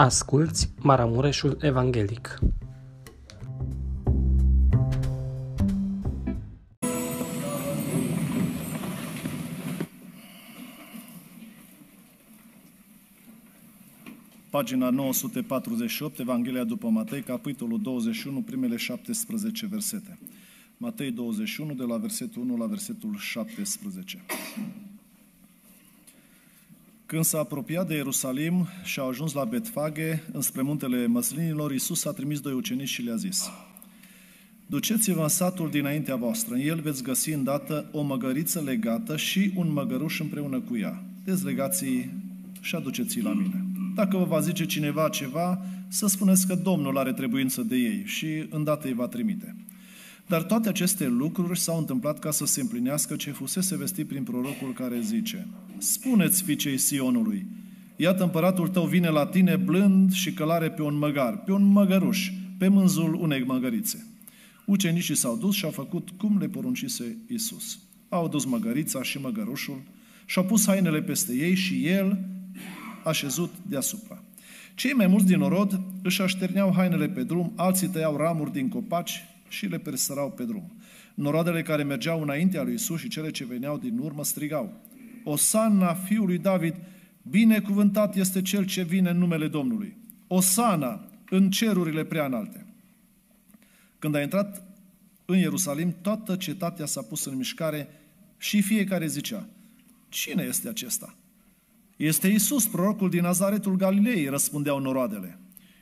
Asculți Maramureșul Evanghelic. Pagina 948, Evanghelia după Matei, capitolul 21, primele 17 versete. Matei 21, de la versetul 1 la versetul 17. Când s-a apropiat de Ierusalim și a ajuns la Betfage, înspre muntele măslinilor, Iisus a trimis doi ucenici și le-a zis, Duceți-vă în satul dinaintea voastră, în el veți găsi îndată o măgăriță legată și un măgăruș împreună cu ea. Dezlegați-i și aduceți-i la mine. Dacă vă va zice cineva ceva, să spuneți că Domnul are trebuință de ei și îndată îi va trimite. Dar toate aceste lucruri s-au întâmplat ca să se împlinească ce fusese vestit prin prorocul care zice Spuneți fiicei Sionului, iată împăratul tău vine la tine blând și călare pe un măgar, pe un măgăruș, pe mânzul unei măgărițe. Ucenicii s-au dus și au făcut cum le poruncise Isus. Au dus măgărița și măgărușul și-au pus hainele peste ei și el a șezut deasupra. Cei mai mulți din orod își așterneau hainele pe drum, alții tăiau ramuri din copaci și le presărau pe drum. Noroadele care mergeau înaintea lui Isus și cele ce veneau din urmă strigau, Osana fiului David, binecuvântat este cel ce vine în numele Domnului. Osana în cerurile prea înalte. Când a intrat în Ierusalim, toată cetatea s-a pus în mișcare și fiecare zicea, Cine este acesta? Este Isus, prorocul din Nazaretul Galilei, răspundeau noroadele.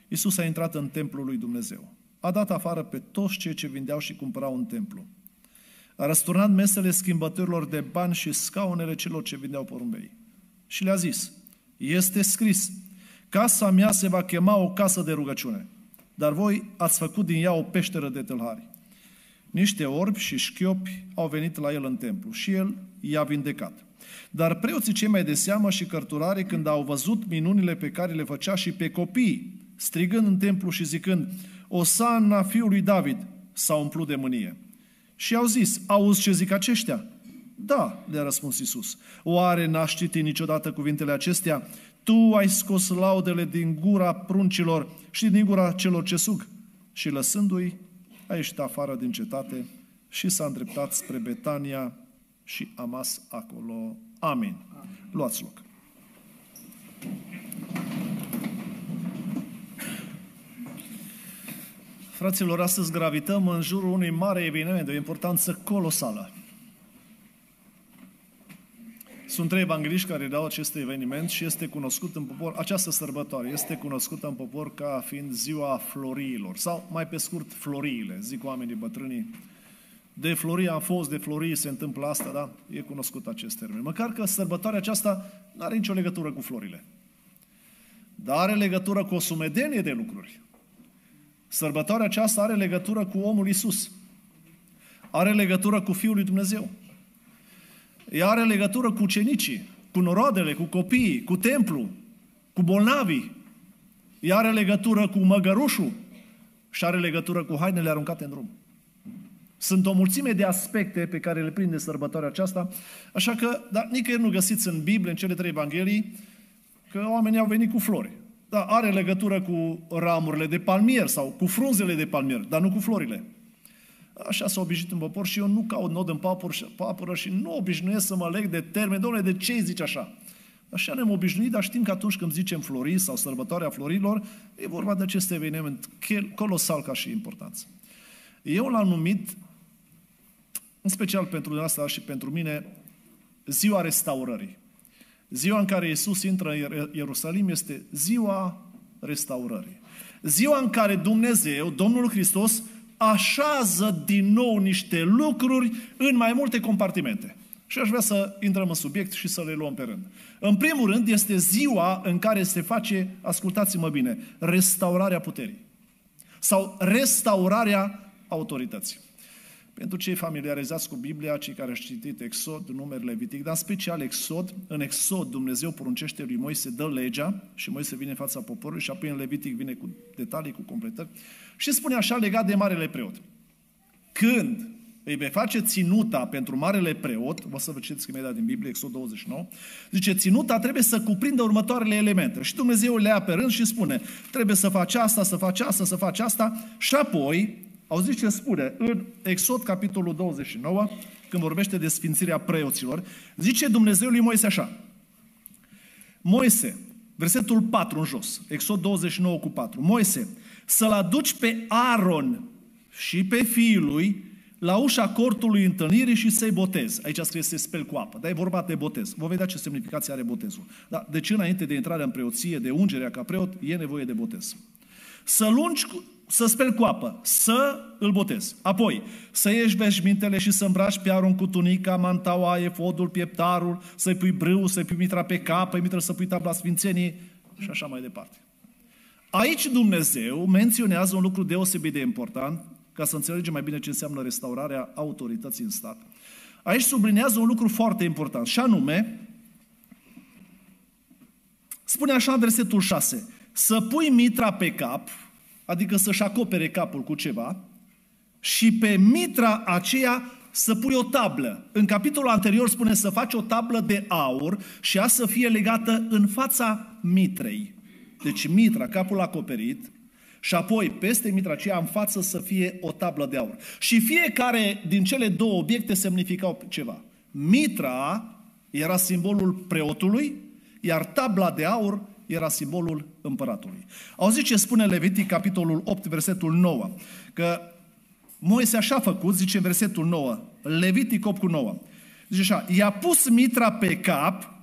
Isus a intrat în templul lui Dumnezeu a dat afară pe toți cei ce vindeau și cumpărau în templu. A răsturnat mesele schimbătorilor de bani și scaunele celor ce vindeau porumbei. Și le-a zis, este scris, casa mea se va chema o casă de rugăciune, dar voi ați făcut din ea o peșteră de tâlhari. Niște orbi și șchiopi au venit la el în templu și el i-a vindecat. Dar preoții cei mai de seamă și cărturare, când au văzut minunile pe care le făcea și pe copii, strigând în templu și zicând, Osana fiului David, s-a umplut de mânie. Și au zis, auzi ce zic aceștia? Da, le-a răspuns Isus. Oare n-aș citi niciodată cuvintele acestea? Tu ai scos laudele din gura pruncilor și din gura celor ce sug. Și lăsându-i, a ieșit afară din cetate și s-a îndreptat spre Betania și a mas acolo. Amin. Luați loc. Fraților, astăzi gravităm în jurul unui mare eveniment de o importanță colosală. Sunt trei evangeliști care dau acest eveniment și este cunoscut în popor, această sărbătoare este cunoscută în popor ca fiind ziua floriilor, sau mai pe scurt floriile, zic oamenii bătrânii. De florii am fost, de florii se întâmplă asta, da? E cunoscut acest termen. Măcar că sărbătoarea aceasta nu are nicio legătură cu florile. Dar are legătură cu o sumedenie de lucruri. Sărbătoarea aceasta are legătură cu omul Isus. Are legătură cu Fiul lui Dumnezeu. Ea are legătură cu ucenicii, cu noroadele, cu copiii, cu templu, cu bolnavii. Ea are legătură cu măgărușul și are legătură cu hainele aruncate în drum. Sunt o mulțime de aspecte pe care le prinde sărbătoarea aceasta, așa că, dar nicăieri nu găsiți în Biblie, în cele trei Evanghelii, că oamenii au venit cu flori. Da, are legătură cu ramurile de palmier sau cu frunzele de palmier, dar nu cu florile. Așa s-a obișnuit în popor și eu nu caut nod în papură și nu obișnuiesc să mă leg de termeni. Domnule, de ce zici așa? Așa ne-am obișnuit, dar știm că atunci când zicem flori sau sărbătoarea florilor, e vorba de acest eveniment colosal ca și importanță. Eu l-am numit, în special pentru asta și pentru mine, ziua restaurării. Ziua în care Iisus intră în Ierusalim este ziua restaurării. Ziua în care Dumnezeu, Domnul Hristos, așează din nou niște lucruri în mai multe compartimente. Și aș vrea să intrăm în subiect și să le luăm pe rând. În primul rând este ziua în care se face, ascultați-mă bine, restaurarea puterii. Sau restaurarea autorității. Pentru cei familiarizați cu Biblia, cei care au citit Exod, numele Levitic, dar special Exod, în Exod Dumnezeu poruncește lui Moise, dă legea și Moise vine în fața poporului și apoi în Levitic vine cu detalii, cu completări și spune așa legat de Marele Preot. Când îi vei face ținuta pentru marele preot, vă să vă citiți imediat din Biblie, Exod 29, zice, ținuta trebuie să cuprindă următoarele elemente. Și Dumnezeu le ia pe rând și spune, trebuie să faci asta, să faci asta, să faci asta. Și apoi, auziți ce spune în Exod, capitolul 29, când vorbește de sfințirea preoților, zice Dumnezeu lui Moise așa, Moise, versetul 4 în jos, Exod 29 cu 4, Moise, să-l aduci pe Aaron și pe fiul lui la ușa cortului întâlnirii și să-i botez. Aici scrie să se speli cu apă, dar e vorba de botez. Vă vedea ce semnificație are botezul. Da, deci înainte de intrarea în preoție, de ungerea ca preot, e nevoie de botez. Să lungi, să speli cu apă, să îl botez. Apoi, să ieși veșmintele și să îmbraci pe Aron cu tunica, mantaua, efodul, pieptarul, să-i pui brâu, să-i pui mitra pe cap, pe mitra să pui tabla sfințenii și așa mai departe. Aici Dumnezeu menționează un lucru deosebit de important, ca să înțelegem mai bine ce înseamnă restaurarea autorității în stat. Aici sublinează un lucru foarte important, și anume, spune așa în versetul 6, să pui mitra pe cap, adică să-și acopere capul cu ceva, și pe mitra aceea să pui o tablă. În capitolul anterior spune să faci o tablă de aur și ea să fie legată în fața mitrei. Deci mitra, capul acoperit, și apoi peste mitra aceea în față să fie o tablă de aur. Și fiecare din cele două obiecte semnificau ceva. Mitra era simbolul preotului, iar tabla de aur era simbolul împăratului. Auziți ce spune Levitic, capitolul 8, versetul 9, că Moise așa a făcut, zice în versetul 9, Levitic 8 cu 9, zice așa, i-a pus mitra pe cap,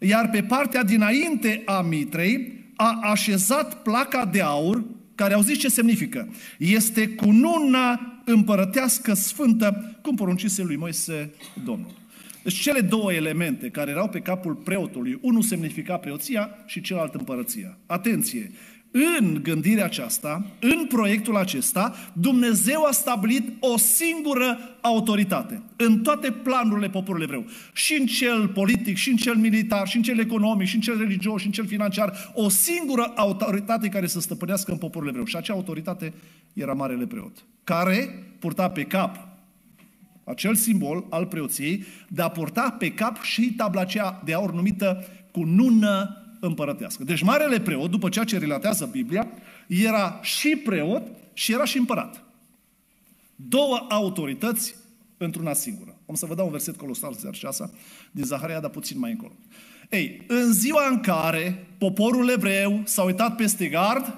iar pe partea dinainte a mitrei a așezat placa de aur, care au zis ce semnifică. Este cununa împărătească sfântă, cum poruncise lui Moise Domnul. Deci cele două elemente care erau pe capul preotului, unul semnifica preoția și celălalt împărăția. Atenție! În gândirea aceasta, în proiectul acesta, Dumnezeu a stabilit o singură autoritate în toate planurile poporului evreu. Și în cel politic, și în cel militar, și în cel economic, și în cel religios, și în cel financiar. O singură autoritate care să stăpânească în poporul evreu. Și acea autoritate era Marele Preot, care purta pe cap acel simbol al preoției, de a purta pe cap și tabla aceea de aur numită cu nună împărătească. Deci marele preot, după ceea ce relatează Biblia, era și preot și era și împărat. Două autorități într-una singură. Om să vă dau un verset colosal, asta, din Zaharia, dar puțin mai încolo. Ei, în ziua în care poporul evreu s-a uitat peste gard,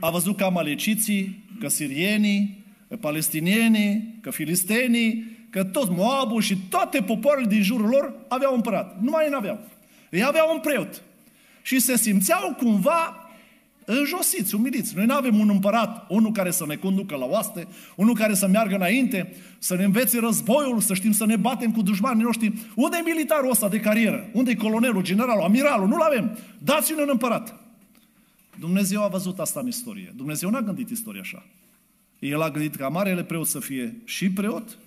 a văzut că amaleciții, că sirienii, că palestinienii, că filistenii, că tot Moabul și toate popoarele din jurul lor aveau împărat. Nu mai n-aveau. Ei aveau un preot și se simțeau cumva înjosiți, umiliți. Noi nu avem un împărat, unul care să ne conducă la oaste, unul care să meargă înainte, să ne învețe războiul, să știm să ne batem cu dușmanii noștri. Unde e militarul ăsta de carieră? Unde e colonelul, generalul, amiralul? Nu-l avem. Dați-ne un împărat. Dumnezeu a văzut asta în istorie. Dumnezeu n-a gândit istoria așa. El a gândit ca marele preot să fie și preot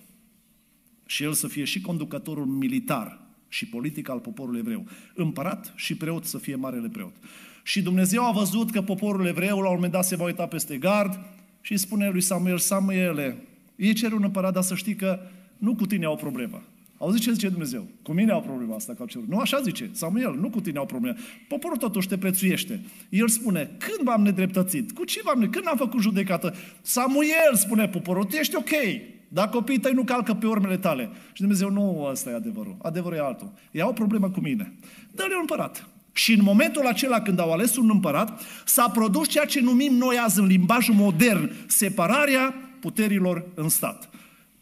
și el să fie și conducătorul militar și politic al poporului evreu. Împărat și preot să fie marele preot. Și Dumnezeu a văzut că poporul evreu la un moment dat se va uita peste gard și spune lui Samuel, Samuele, ei cer un împărat, dar să știi că nu cu tine au problemă. Auzi ce zice Dumnezeu? Cu mine au problema asta că au cerut. Nu așa zice. Samuel, nu cu tine au probleme. Poporul totuși te prețuiește. El spune, când v-am nedreptățit? Cu ce v-am Când am făcut judecată? Samuel, spune poporul, tu ești ok. Dar copiii tăi nu calcă pe urmele tale. Și Dumnezeu, nu ăsta e adevărul. Adevărul e altul. Ei au o problemă cu mine. Dă-le un împărat. Și în momentul acela când au ales un împărat, s-a produs ceea ce numim noi azi în limbajul modern, separarea puterilor în stat.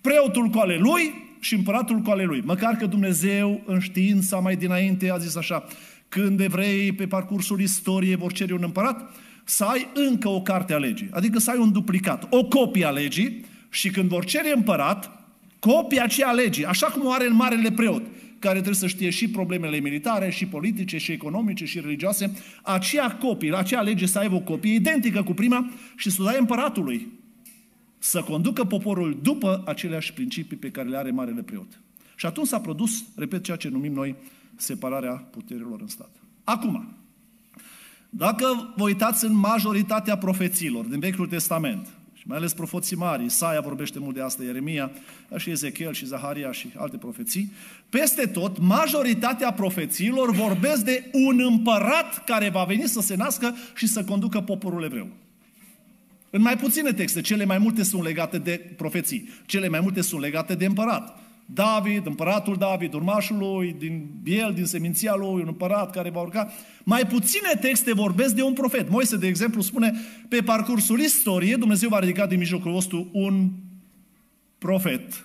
Preotul cu ale lui și împăratul cu ale lui. Măcar că Dumnezeu, în știința mai dinainte, a zis așa, când evreii pe parcursul istoriei vor cere un împărat, să ai încă o carte a legii, adică să ai un duplicat, o copie a legii, și când vor cere împărat, copia aceea legii, așa cum o are în marele preot, care trebuie să știe și problemele militare, și politice, și economice, și religioase, aceea copie, acea lege să aibă o copie identică cu prima și să o dai împăratului să conducă poporul după aceleași principii pe care le are marele preot. Și atunci s-a produs, repet, ceea ce numim noi separarea puterilor în stat. Acum, dacă vă uitați în majoritatea profețiilor din Vechiul Testament, și mai ales profeții mari, Isaia vorbește mult de asta, Ieremia, și Ezechiel și Zaharia și alte profeții, peste tot, majoritatea profețiilor vorbesc de un împărat care va veni să se nască și să conducă poporul evreu. În mai puține texte, cele mai multe sunt legate de profeții, cele mai multe sunt legate de împărat. David, împăratul David, urmașul lui, din el, din seminția lui, un împărat care va urca. Mai puține texte vorbesc de un profet. Moise, de exemplu, spune, pe parcursul istoriei, Dumnezeu va ridica din mijlocul vostru un profet,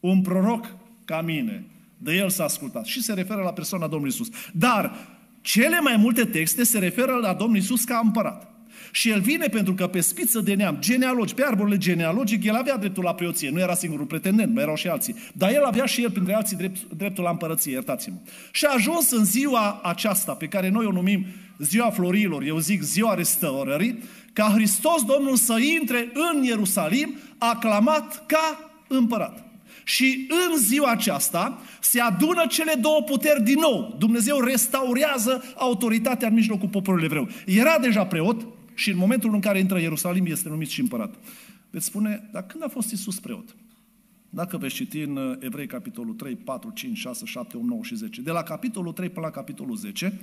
un proroc ca mine. De el s-a ascultat. Și se referă la persoana Domnului Isus. Dar cele mai multe texte se referă la Domnul Isus ca împărat. Și el vine pentru că pe spiță de neam, genealogi, pe arborele genealogic, el avea dreptul la preoție. Nu era singurul pretendent, mai erau și alții. Dar el avea și el, printre alții, drept, dreptul la împărăție, iertați-mă. Și a ajuns în ziua aceasta, pe care noi o numim ziua florilor, eu zic ziua restaurării, ca Hristos Domnul să intre în Ierusalim, aclamat ca împărat. Și în ziua aceasta se adună cele două puteri din nou. Dumnezeu restaurează autoritatea în mijlocul poporului evreu. Era deja preot, și în momentul în care intră Ierusalim este numit și împărat. Veți spune, dar când a fost Isus preot? Dacă veți citi în uh, Evrei capitolul 3, 4, 5, 6, 7, 8, 9 și 10, de la capitolul 3 până la capitolul 10,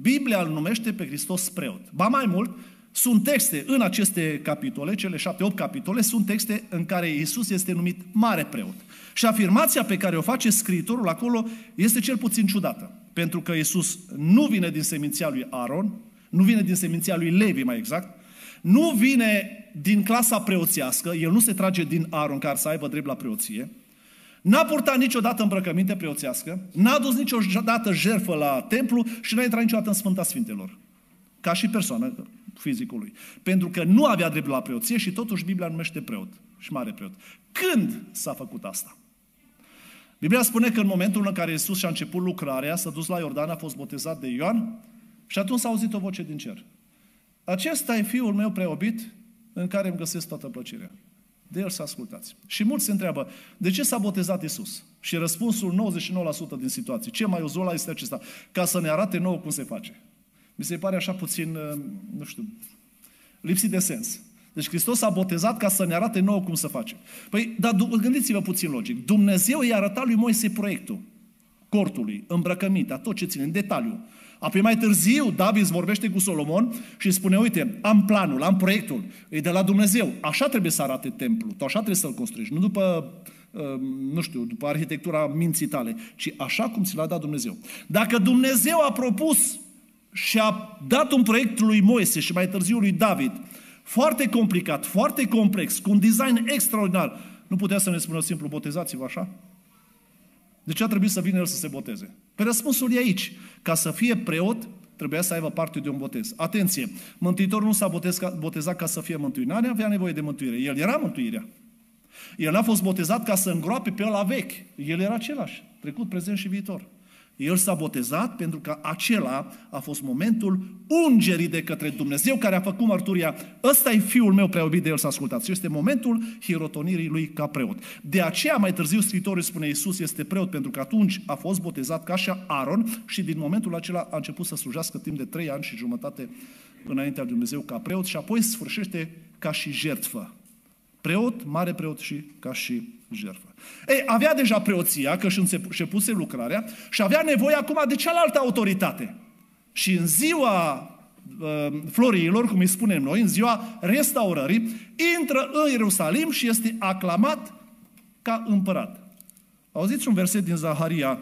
Biblia îl numește pe Hristos preot. Ba mai mult, sunt texte în aceste capitole, cele șapte, opt capitole, sunt texte în care Isus este numit mare preot. Și afirmația pe care o face scriitorul acolo este cel puțin ciudată. Pentru că Isus nu vine din seminția lui Aaron, nu vine din seminția lui Levi, mai exact, nu vine din clasa preoțească, el nu se trage din Aron care să aibă drept la preoție, n-a purtat niciodată îmbrăcăminte preoțească, n-a dus niciodată jerfă la templu și n-a intrat niciodată în Sfânta Sfintelor, ca și persoană fizicului. Pentru că nu avea drept la preoție și totuși Biblia numește preot și mare preot. Când s-a făcut asta? Biblia spune că în momentul în care Iisus și-a început lucrarea, s-a dus la Iordan, a fost botezat de Ioan și atunci s-a auzit o voce din cer. Acesta e fiul meu preobit în care îmi găsesc toată plăcerea. De el să ascultați. Și mulți se întreabă, de ce s-a botezat Isus? Și răspunsul 99% din situații, ce mai uzual este acesta? Ca să ne arate nouă cum se face. Mi se pare așa puțin, uh, nu știu, lipsit de sens. Deci Hristos a botezat ca să ne arate nouă cum să face. Păi, dar gândiți-vă puțin logic. Dumnezeu i-a arătat lui Moise proiectul cortului, îmbrăcămintea, tot ce ține, în detaliu. Apoi mai târziu, David vorbește cu Solomon și spune, uite, am planul, am proiectul, e de la Dumnezeu. Așa trebuie să arate templu, tu așa trebuie să-l construiești, nu după uh, nu știu, după arhitectura minții tale, ci așa cum ți l-a dat Dumnezeu. Dacă Dumnezeu a propus și a dat un proiect lui Moise și mai târziu lui David, foarte complicat, foarte complex, cu un design extraordinar, nu putea să ne spună simplu, botezați-vă așa? De ce a trebuit să vină el să se boteze? Pe răspunsul e aici. Ca să fie preot, trebuia să aibă parte de un botez. Atenție! Mântuitorul nu s-a botezat ca să fie mântuit. Nu avea nevoie de mântuire. El era mântuirea. El n-a fost botezat ca să îngroape pe ăla vechi. El era același, trecut, prezent și viitor. El s-a botezat pentru că acela a fost momentul ungerii de către Dumnezeu care a făcut mărturia. Ăsta e fiul meu preobit de el să ascultați. Și este momentul hirotonirii lui ca preot. De aceea mai târziu Scriitorul spune Iisus este preot pentru că atunci a fost botezat ca și Aaron și din momentul acela a început să slujească timp de trei ani și jumătate înaintea lui Dumnezeu ca preot și apoi sfârșește ca și jertfă. Preot, mare preot și ca și jertfă. Ei, avea deja preoția, că și începuse lucrarea, și avea nevoie acum de cealaltă autoritate. Și în ziua uh, florilor, cum îi spunem noi, în ziua restaurării, intră în Ierusalim și este aclamat ca împărat. Auziți un verset din Zaharia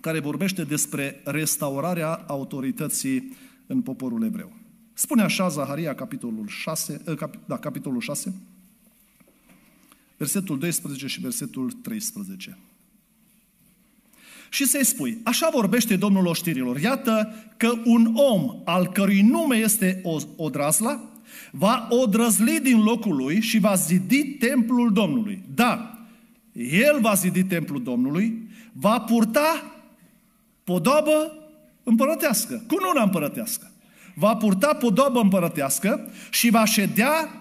care vorbește despre restaurarea autorității în poporul evreu. Spune așa Zaharia, capitolul 6, uh, cap, da, capitolul 6, versetul 12 și versetul 13. Și să-i spui, așa vorbește Domnul oștirilor, iată că un om al cărui nume este Odrazla, va odrăzli din locul lui și va zidi templul Domnului. Da, el va zidi templul Domnului, va purta podobă împărătească, cu nuna împărătească. Va purta podobă împărătească și va ședea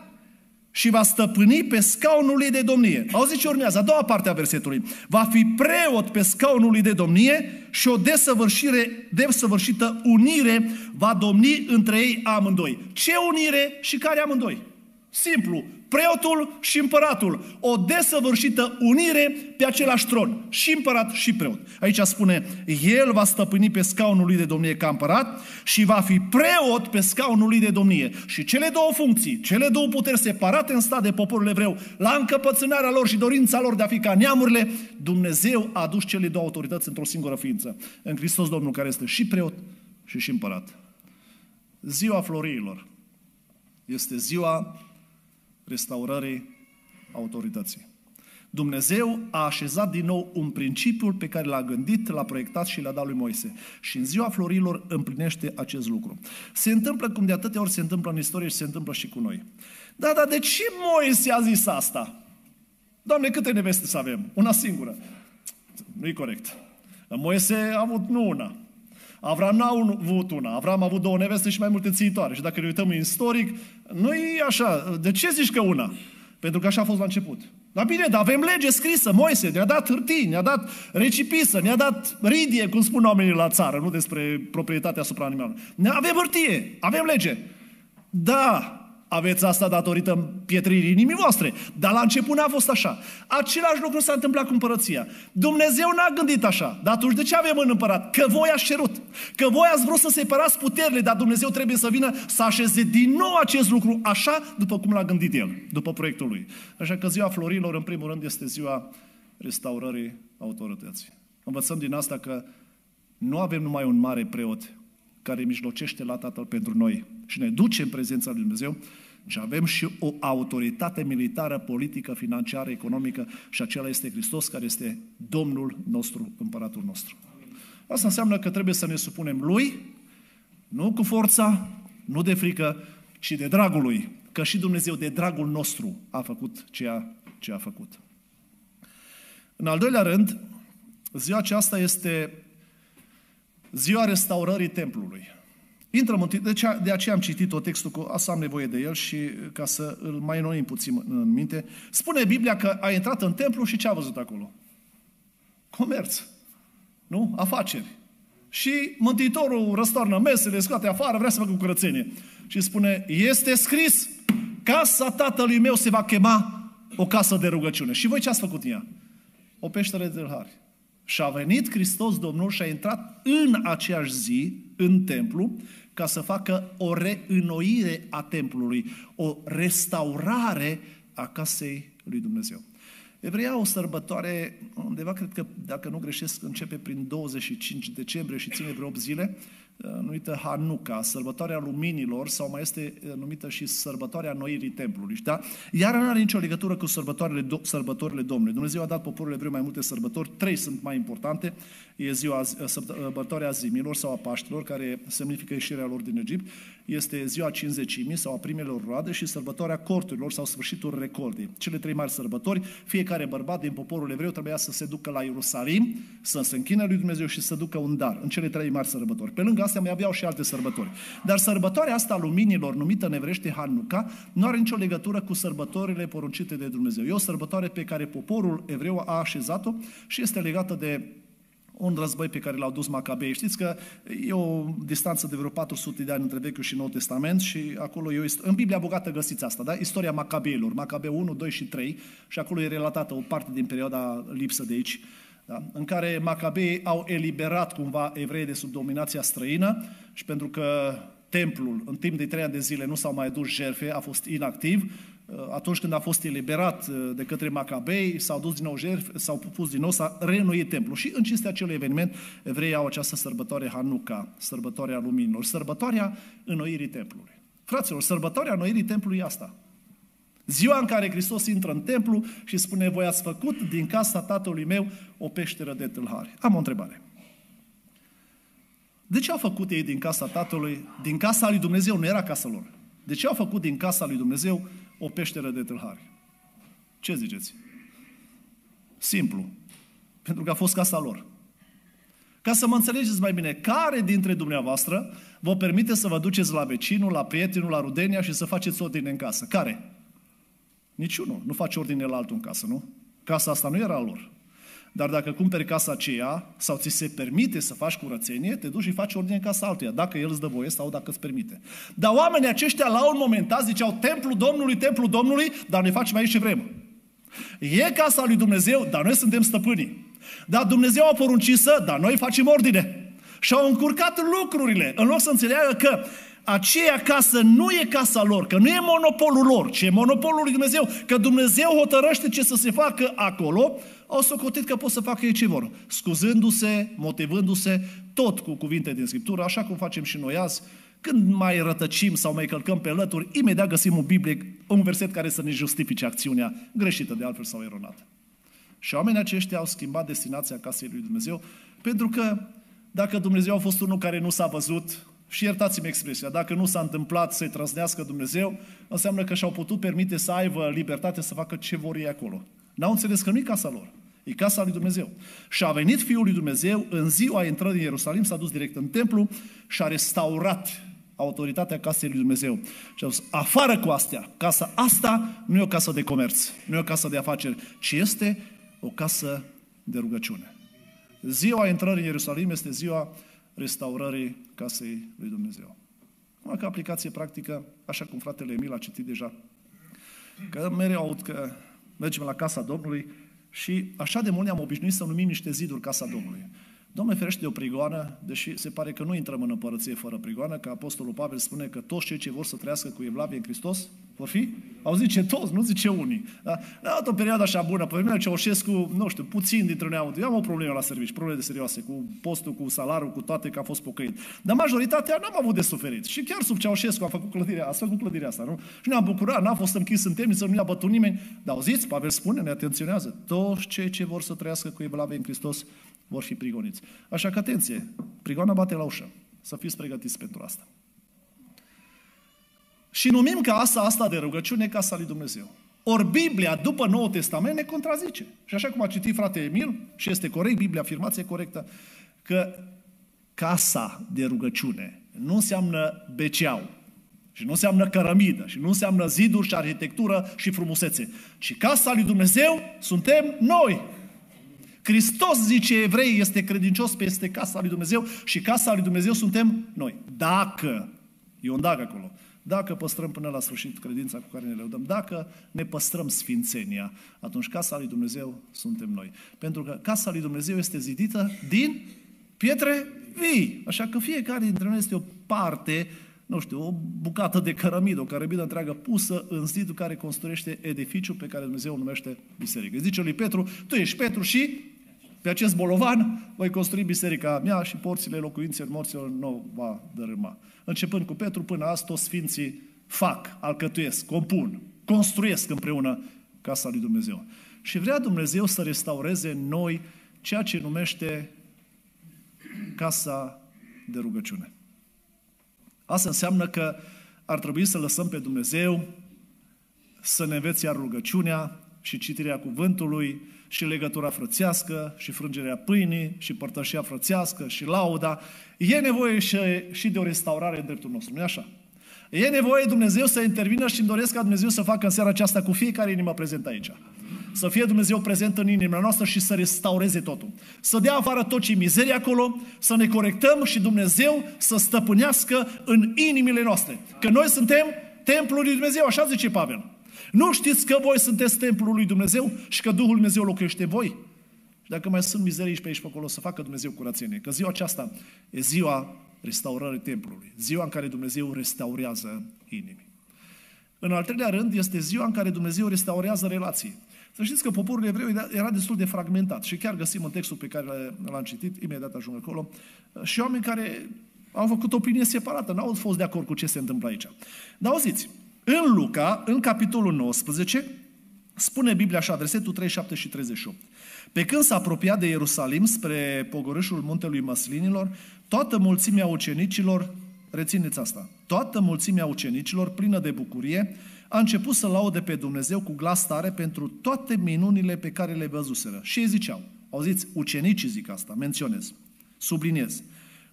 și va stăpâni pe scaunul lui de domnie. Auziți ce urmează? A doua parte a versetului. Va fi preot pe scaunul lui de domnie și o desăvârșire, desăvârșită unire va domni între ei amândoi. Ce unire și care amândoi? Simplu. Preotul și împăratul. O desăvârșită unire pe același tron. Și împărat și preot. Aici spune, el va stăpâni pe scaunul lui de domnie ca împărat și va fi preot pe scaunul lui de domnie. Și cele două funcții, cele două puteri separate în stat de poporul evreu, la încăpățânarea lor și dorința lor de a fi ca neamurile, Dumnezeu a adus cele două autorități într-o singură ființă. În Hristos Domnul care este și preot și și împărat. Ziua florilor este ziua restaurării autorității. Dumnezeu a așezat din nou un principiu pe care l-a gândit, l-a proiectat și l-a dat lui Moise. Și în ziua florilor împlinește acest lucru. Se întâmplă cum de atâtea ori se întâmplă în istorie și se întâmplă și cu noi. Da, dar de ce Moise a zis asta? Doamne, câte neveste să avem? Una singură. Nu-i corect. Moise a avut nu una. Avram n-a avut una. Avram a avut două neveste și mai multe țiitoare. Și dacă ne uităm în istoric, nu e așa. De ce zici că una? Pentru că așa a fost la început. Dar bine, dar avem lege scrisă, Moise ne-a dat hârtii, ne-a dat recipisă, ne-a dat ridie, cum spun oamenii la țară, nu despre proprietatea asupra animalului. Ne avem hârtie, avem lege. Da, aveți asta datorită pietririi inimii voastre. Dar la început n-a fost așa. Același lucru s-a întâmplat cu împărăția. Dumnezeu n-a gândit așa. Dar atunci de ce avem în împărat? Că voi ați cerut. Că voi ați vrut să separați puterile, dar Dumnezeu trebuie să vină să așeze din nou acest lucru așa după cum l-a gândit El, după proiectul Lui. Așa că ziua florilor, în primul rând, este ziua restaurării autorității. Învățăm din asta că nu avem numai un mare preot care mijlocește la Tatăl pentru noi și ne duce în prezența lui Dumnezeu, și avem și o autoritate militară, politică, financiară, economică și acela este Hristos care este Domnul nostru, Împăratul nostru. Asta înseamnă că trebuie să ne supunem Lui, nu cu forța, nu de frică, ci de dragul Lui. Că și Dumnezeu de dragul nostru a făcut ceea ce a făcut. În al doilea rând, ziua aceasta este ziua restaurării templului. Intrăm în, de, aceea, de aceea am citit o textul, cu asta am nevoie de el și ca să îl mai noim puțin în minte. Spune Biblia că a intrat în templu și ce a văzut acolo? Comerț. Nu? Afaceri. Și Mântuitorul răstoarnă mesele, scoate afară, vrea să facă curățenie. Și spune, este scris, casa tatălui meu se va chema o casă de rugăciune. Și voi ce ați făcut în ea? O peșteră de hari. Și a venit Hristos Domnul și a intrat în aceeași zi în templu ca să facă o reînnoire a templului, o restaurare a casei lui Dumnezeu. Evreia o sărbătoare, undeva cred că, dacă nu greșesc, începe prin 25 decembrie și ține vreo 8 zile, Uh, numită Hanuca, sărbătoarea luminilor, sau mai este uh, numită și sărbătoarea noirii templului. Da? Iar nu are nicio legătură cu sărbătorile, sărbătorile Domnului. Dumnezeu a dat poporului evreu mai multe sărbători, trei sunt mai importante. E ziua, uh, sărbătoarea zimilor sau a Paștilor, care semnifică ieșirea lor din Egipt. Este ziua cinzecimii sau a primelor roade și sărbătoarea corturilor sau sfârșitul recoltei. Cele trei mari sărbători, fiecare bărbat din poporul evreu trebuia să se ducă la Ierusalim, să se închine lui Dumnezeu și să ducă un dar în cele trei mari sărbători. Pe lângă astea mai aveau și alte sărbători. Dar sărbătoarea asta a luminilor, numită în evrește Hanuca, nu are nicio legătură cu sărbătorile poruncite de Dumnezeu. E o sărbătoare pe care poporul evreu a așezat-o și este legată de un război pe care l-au dus Macabei. Știți că e o distanță de vreo 400 de ani între Vechiul și Noul Testament și acolo e o În Biblia bogată găsiți asta, da? Istoria Macabeilor, Macabeu 1, 2 și 3 și acolo e relatată o parte din perioada lipsă de aici da? în care Macabei au eliberat cumva evrei de sub dominația străină și pentru că templul în timp de trei ani de zile nu s-au mai adus jerfe, a fost inactiv, uh, atunci când a fost eliberat uh, de către Macabei, s-au dus din nou jerfe, s-au pus din nou, s-a reînnoit templul. Și în cinstea acelui eveniment, evreii au această sărbătoare Hanuca, sărbătoarea luminilor, sărbătoarea înnoirii templului. Fraților, sărbătoarea înnoirii templului e asta. Ziua în care Hristos intră în templu și spune, voi ați făcut din casa tatălui meu o peșteră de tâlhari. Am o întrebare. De ce au făcut ei din casa tatălui, din casa lui Dumnezeu, nu era casa lor? De ce au făcut din casa lui Dumnezeu o peșteră de tâlhari? Ce ziceți? Simplu. Pentru că a fost casa lor. Ca să mă înțelegeți mai bine, care dintre dumneavoastră vă permite să vă duceți la vecinul, la prietenul, la rudenia și să faceți ordine în casă? Care? Niciunul. Nu face ordine la altul în casă, nu? Casa asta nu era a lor. Dar dacă cumperi casa aceea sau ți se permite să faci curățenie, te duci și faci ordine în casa altuia, dacă el îți dă voie sau dacă îți permite. Dar oamenii aceștia la un moment dat ziceau, templul Domnului, templul Domnului, dar noi facem aici ce vrem. E casa lui Dumnezeu, dar noi suntem stăpânii. Dar Dumnezeu a poruncit să, dar noi facem ordine. Și au încurcat lucrurile, în loc să înțeleagă că aceea casă nu e casa lor, că nu e monopolul lor, ci e monopolul lui Dumnezeu, că Dumnezeu hotărăște ce să se facă acolo, au socotit că pot să facă ei ce vor, scuzându-se, motivându-se, tot cu cuvinte din Scriptură, așa cum facem și noi azi, când mai rătăcim sau mai călcăm pe lături, imediat găsim un Biblie, un verset care să ne justifice acțiunea greșită de altfel sau eronată. Și oamenii aceștia au schimbat destinația casei lui Dumnezeu, pentru că dacă Dumnezeu a fost unul care nu s-a văzut, și iertați-mi expresia, dacă nu s-a întâmplat să-i trăznească Dumnezeu, înseamnă că și-au putut permite să aibă libertate să facă ce vor ei acolo. N-au înțeles că nu e casa lor, e casa lui Dumnezeu. Și a venit Fiul lui Dumnezeu, în ziua intrării în Ierusalim, s-a dus direct în templu și a restaurat autoritatea casei lui Dumnezeu. Și a spus, afară cu astea, casa asta nu e o casă de comerț, nu e o casă de afaceri, ci este o casă de rugăciune. Ziua intrării în Ierusalim este ziua restaurării casei lui Dumnezeu. Numai ca aplicație practică, așa cum fratele Emil a citit deja, că mereu aud că mergem la casa Domnului și așa de mult ne-am obișnuit să numim niște ziduri casa Domnului. Domnule ferește de o prigoană, deși se pare că nu intrăm în împărăție fără prigoană, că Apostolul Pavel spune că toți cei ce vor să trăiască cu Evlavie în Hristos vor fi? Au zice toți, nu zice unii. Da? A dat o perioadă așa bună, pe vremea Ceaușescu, nu știu, puțin dintre noi au, eu am o problemă la servici, probleme de serioase, cu postul, cu salarul, cu toate, că a fost pocăit. Dar majoritatea n-am avut de suferit. Și chiar sub Ceaușescu a făcut clădirea, a făcut clădirea asta, nu? Și ne-am bucurat, n-a fost închis în temniță, nu ne-a bătut nimeni. Dar auziți, Pavel spune, ne atenționează, toți cei ce vor să trăiască cu Evlavie în Hristos vor fi prigoniți. Așa că atenție, prigoana bate la ușă. Să fiți pregătiți pentru asta. Și numim casa asta de rugăciune casa lui Dumnezeu. Ori Biblia, după Noul Testament, ne contrazice. Și așa cum a citit frate Emil, și este corect, Biblia, afirmație corectă, că casa de rugăciune nu înseamnă beceau, și nu înseamnă cărămidă, și nu înseamnă ziduri și arhitectură și frumusețe, ci casa lui Dumnezeu suntem noi. Hristos, zice evrei, este credincios peste casa lui Dumnezeu și casa lui Dumnezeu suntem noi. Dacă, e un dacă acolo, dacă păstrăm până la sfârșit credința cu care ne lăudăm, dacă ne păstrăm sfințenia, atunci casa lui Dumnezeu suntem noi. Pentru că casa lui Dumnezeu este zidită din pietre vii. Așa că fiecare dintre noi este o parte nu știu, o bucată de cărămidă, o cărămidă întreagă pusă în zidul care construiește edificiul pe care Dumnezeu o numește biserică. Zice lui Petru, tu ești Petru și pe acest bolovan voi construi biserica mea și porțile locuințelor morților nu va dărâma. Începând cu Petru până azi, toți sfinții fac, alcătuiesc, compun, construiesc împreună casa lui Dumnezeu. Și vrea Dumnezeu să restaureze în noi ceea ce numește casa de rugăciune. Asta înseamnă că ar trebui să lăsăm pe Dumnezeu să ne învețe iar rugăciunea și citirea cuvântului și legătura frățească și frângerea pâinii și părtășia frățească și lauda. E nevoie și, și de o restaurare în dreptul nostru, nu-i așa? E nevoie Dumnezeu să intervină și îmi doresc ca Dumnezeu să facă în seara aceasta cu fiecare inimă prezentă aici. Să fie Dumnezeu prezent în inima noastră și să restaureze totul. Să dea afară tot ce mizerie acolo, să ne corectăm și Dumnezeu să stăpânească în inimile noastre. Că noi suntem templul lui Dumnezeu, așa zice Pavel. Nu știți că voi sunteți templul lui Dumnezeu și că Duhul Dumnezeu locuiește în voi? Și dacă mai sunt mizerii și pe aici pe acolo, să facă Dumnezeu curățenie. Că ziua aceasta e ziua restaurării templului. Ziua în care Dumnezeu restaurează inimi. În al treilea rând, este ziua în care Dumnezeu restaurează relații. Să știți că poporul evreu era destul de fragmentat și chiar găsim în textul pe care l-am citit, imediat ajung acolo, și oameni care au făcut opinie separată, n-au fost de acord cu ce se întâmplă aici. Dar auziți, în Luca, în capitolul 19, spune Biblia așa, versetul 37 și 38. Pe când s-a apropiat de Ierusalim spre pogorâșul muntelui Măslinilor, toată mulțimea ucenicilor, rețineți asta, toată mulțimea ucenicilor, plină de bucurie, a început să laude pe Dumnezeu cu glas tare pentru toate minunile pe care le văzuseră. Și ei ziceau, auziți, ucenicii zic asta, menționez, subliniez.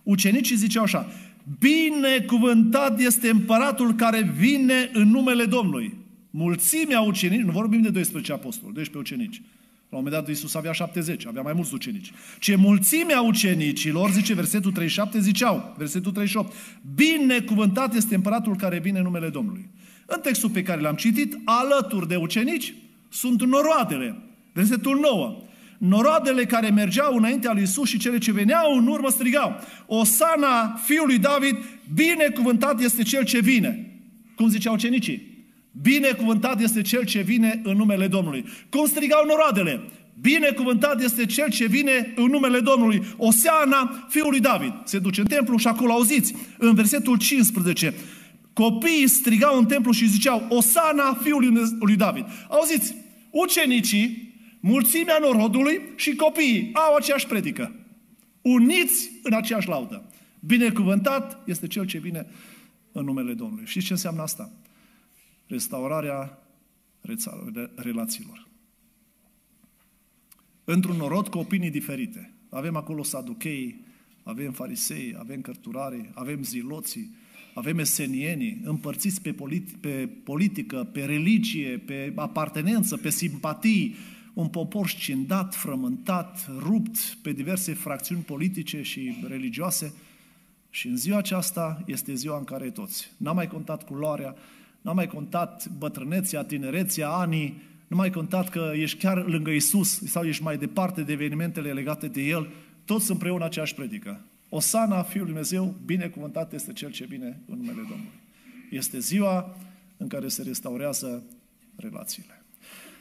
Ucenicii ziceau așa, binecuvântat este împăratul care vine în numele Domnului. Mulțimea ucenici, nu vorbim de 12 apostoli, 12 ucenici. un moment dat Iisus avea 70, avea mai mulți ucenici. Ce mulțimea ucenicilor, zice versetul 37, ziceau, versetul 38, binecuvântat este împăratul care vine în numele Domnului. În textul pe care l-am citit, alături de ucenici, sunt noroadele. Versetul 9. Noroadele care mergeau înaintea lui Isus și cele ce veneau în urmă strigau, Osana fiului David, binecuvântat este cel ce vine. Cum ziceau ucenicii? Binecuvântat este cel ce vine în numele Domnului. Cum strigau noroadele? Binecuvântat este cel ce vine în numele Domnului. Oseana, fiul lui David. Se duce în templu și acolo auziți, în versetul 15, copiii strigau în templu și ziceau, Osana, fiul lui David. Auziți, ucenicii, mulțimea norodului și copiii au aceeași predică. Uniți în aceeași laudă. Binecuvântat este cel ce vine în numele Domnului. Știți ce înseamnă asta? restaurarea relațiilor. Într-un norod cu opinii diferite. Avem acolo saduchei, avem farisei, avem cărturare, avem ziloții, avem esenienii, împărțiți pe, politi- pe politică, pe religie, pe apartenență, pe simpatii, un popor scindat, frământat, rupt pe diverse fracțiuni politice și religioase. Și în ziua aceasta este ziua în care toți, n-am mai contat culoarea, n-a mai contat bătrânețea, tinerețea, anii, nu mai contat că ești chiar lângă Isus sau ești mai departe de evenimentele legate de El, toți împreună aceeași predică. Osana, Fiul Lui Dumnezeu, binecuvântat este Cel ce vine în numele Domnului. Este ziua în care se restaurează relațiile.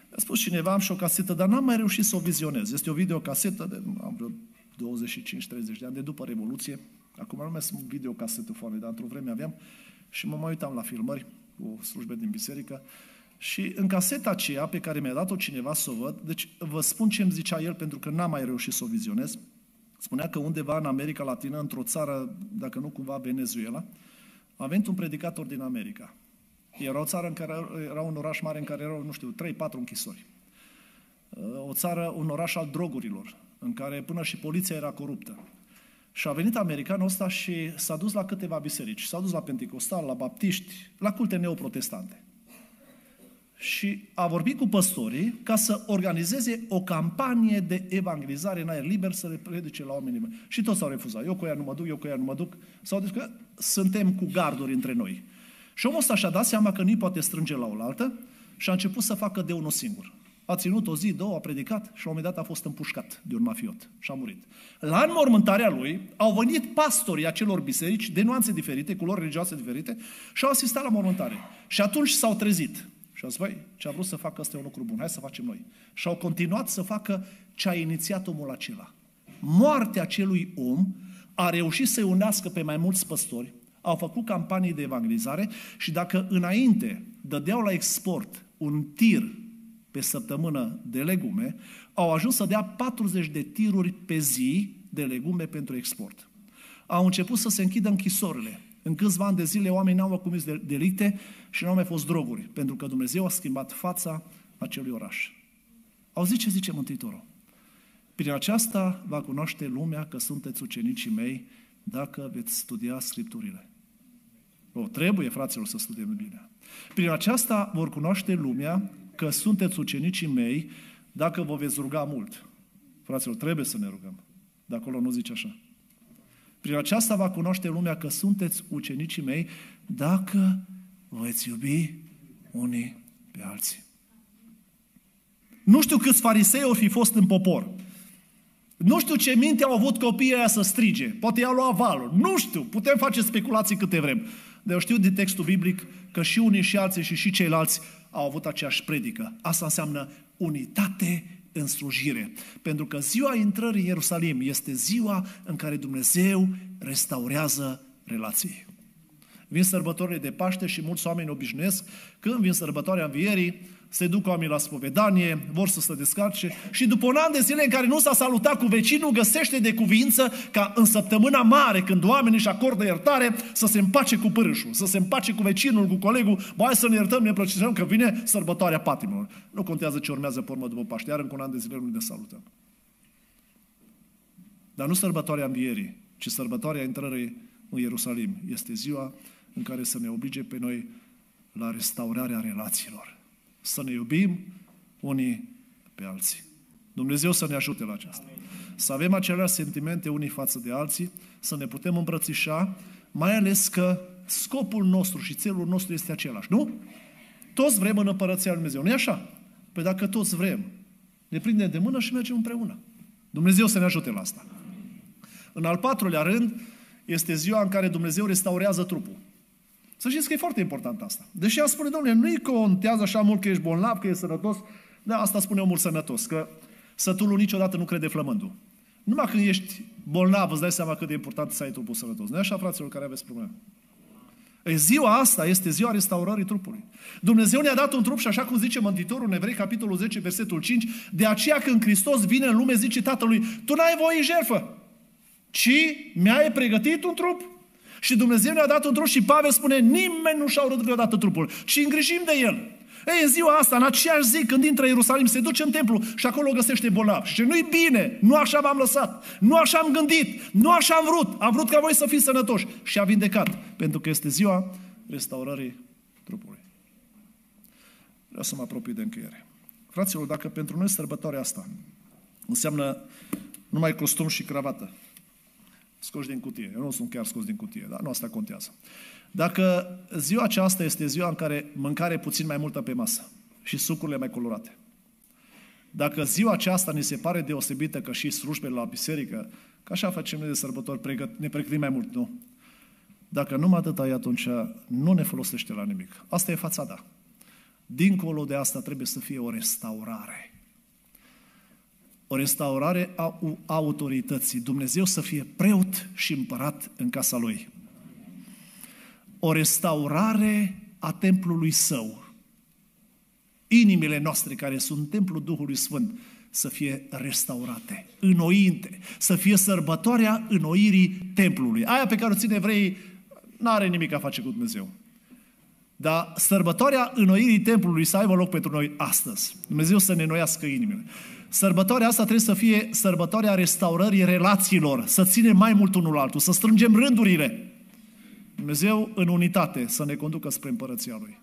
A spus cineva, am și o casetă, dar n-am mai reușit să o vizionez. Este o videocasetă de am vreo 25-30 de ani de după Revoluție. Acum nu mai sunt videocasete foame, dar într-o vreme aveam și mă mai uitam la filmări cu slujbe din biserică. Și în caseta aceea pe care mi-a dat-o cineva să o văd, deci vă spun ce îmi zicea el pentru că n-am mai reușit să o vizionez, spunea că undeva în America Latină, într-o țară, dacă nu cumva Venezuela, a venit un predicator din America. Era o țară în care era un oraș mare în care erau, nu știu, 3-4 închisori. O țară, un oraș al drogurilor, în care până și poliția era coruptă. Și a venit americanul ăsta și s-a dus la câteva biserici. S-a dus la Pentecostal, la Baptiști, la culte neoprotestante. Și a vorbit cu păstorii ca să organizeze o campanie de evangelizare în aer liber să le predice la oamenii. Și toți s-au refuzat. Eu cu ea nu mă duc, eu cu ea nu mă duc. S-au zis că suntem cu garduri între noi. Și omul ăsta și-a dat seama că nu poate strânge la oaltă și a început să facă de unul singur. A ținut o zi, două, a predicat și la un moment dat a fost împușcat de un mafiot și a murit. La înmormântarea lui au venit pastorii acelor biserici de nuanțe diferite, culori religioase diferite și au asistat la mormântare. Și atunci s-au trezit. Și au zis, băi, ce a vrut să facă ăsta e un lucru bun, hai să facem noi. Și au continuat să facă ce a inițiat omul acela. Moartea acelui om a reușit să unească pe mai mulți păstori, au făcut campanii de evangelizare și dacă înainte dădeau la export un tir pe săptămână de legume, au ajuns să dea 40 de tiruri pe zi de legume pentru export. Au început să se închidă închisorile. În câțiva ani de zile oamenii n-au mai comis delicte și nu au mai fost droguri, pentru că Dumnezeu a schimbat fața acelui oraș. Auziți ce zice Mântuitorul? Prin aceasta va cunoaște lumea că sunteți ucenicii mei dacă veți studia Scripturile. O, trebuie, fraților, să studiem Biblia. Prin aceasta vor cunoaște lumea că sunteți ucenicii mei dacă vă veți ruga mult. Fraților, trebuie să ne rugăm. De acolo nu zice așa. Prin aceasta va cunoaște lumea că sunteți ucenicii mei dacă veți iubi unii pe alții. Nu știu câți farisei au fi fost în popor. Nu știu ce minte au avut copiii aia să strige. Poate i-au luat valul. Nu știu. Putem face speculații câte vrem. Dar eu știu din textul biblic că și unii și alții și și ceilalți au avut aceeași predică. Asta înseamnă unitate în slujire. Pentru că ziua intrării în Ierusalim este ziua în care Dumnezeu restaurează relații. Vin sărbătorile de Paște și mulți oameni obișnuiesc când vin sărbătoarea învierii se duc oamenii la spovedanie, vor să se descarce și după un an de zile în care nu s-a salutat cu vecinul, găsește de cuvință ca în săptămâna mare, când oamenii își acordă iertare, să se împace cu pârâșul, să se împace cu vecinul, cu colegul, bă, să ne iertăm, ne plăcem că vine sărbătoarea patimilor. Nu contează ce urmează pe urmă după Paște, iar încă un an de zile nu ne salutăm. Dar nu sărbătoarea învierii, ci sărbătoarea intrării în Ierusalim. Este ziua în care să ne oblige pe noi la restaurarea relațiilor să ne iubim unii pe alții. Dumnezeu să ne ajute la aceasta. Să avem aceleași sentimente unii față de alții, să ne putem îmbrățișa, mai ales că scopul nostru și țelul nostru este același, nu? Toți vrem în împărăția Lui Dumnezeu, nu-i așa? Păi dacă toți vrem, ne prindem de mână și mergem împreună. Dumnezeu să ne ajute la asta. În al patrulea rând, este ziua în care Dumnezeu restaurează trupul. Să știți că e foarte important asta. Deși a spune, domnule, nu-i contează așa mult că ești bolnav, că ești sănătos. Da, asta spune omul sănătos, că sătulul niciodată nu crede flămândul. Numai când ești bolnav, îți dai seama cât de important să ai trupul sănătos. Nu așa, fraților, care aveți probleme? E ziua asta este ziua restaurării trupului. Dumnezeu ne-a dat un trup și așa cum zice Mântuitorul în Evrei, capitolul 10, versetul 5, de aceea când Hristos vine în lume, zice Tatălui, tu n-ai voie jertfă, ci mi-ai pregătit un trup. Și Dumnezeu ne-a dat un trup și Pavel spune, nimeni nu și-a urât vreodată trupul, ci îngrijim de el. Ei, în ziua asta, în aceeași zi, când intră Ierusalim, se duce în templu și acolo găsește bolnav. Și nu-i bine, nu așa v-am lăsat, nu așa am gândit, nu așa am vrut, am vrut ca voi să fiți sănătoși. Și a vindecat, pentru că este ziua restaurării trupului. Vreau să mă apropii de încheiere. Fraților, dacă pentru noi sărbătoarea asta înseamnă numai costum și cravată, scoși din cutie. Eu nu sunt chiar scos din cutie, dar nu asta contează. Dacă ziua aceasta este ziua în care mâncare puțin mai multă pe masă și sucurile mai colorate, dacă ziua aceasta ne se pare deosebită că și slujbele la biserică, că așa facem noi de sărbători, ne pregătim mai mult, nu? Dacă numai atâta e, atunci nu ne folosește la nimic. Asta e fațada. Dincolo de asta trebuie să fie o restaurare o restaurare a autorității. Dumnezeu să fie preot și împărat în casa lui. O restaurare a templului său. Inimile noastre, care sunt templul Duhului Sfânt, să fie restaurate, înnoite, să fie sărbătoarea înnoirii templului. Aia pe care o ține evrei nu are nimic a face cu Dumnezeu. Dar sărbătoarea înnoirii templului să aibă loc pentru noi astăzi. Dumnezeu să ne înnoiască inimile. Sărbătoarea asta trebuie să fie sărbătoarea restaurării relațiilor, să ținem mai mult unul altul, să strângem rândurile. Dumnezeu în unitate să ne conducă spre împărăția Lui.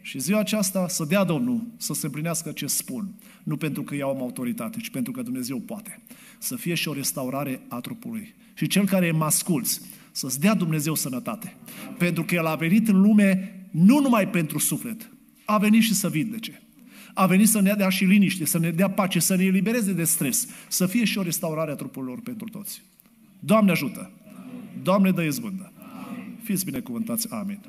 Și ziua aceasta să dea Domnul să se împlinească ce spun. Nu pentru că eu am autoritate, ci pentru că Dumnezeu poate. Să fie și o restaurare a trupului. Și cel care mă asculți, să-ți dea Dumnezeu sănătate. Pentru că El a venit în lume nu numai pentru suflet, a venit și să vindece a venit să ne dea și liniște, să ne dea pace, să ne elibereze de stres, să fie și o restaurare a trupurilor pentru toți. Doamne ajută! Doamne dă izbândă! Fiți binecuvântați! Amin!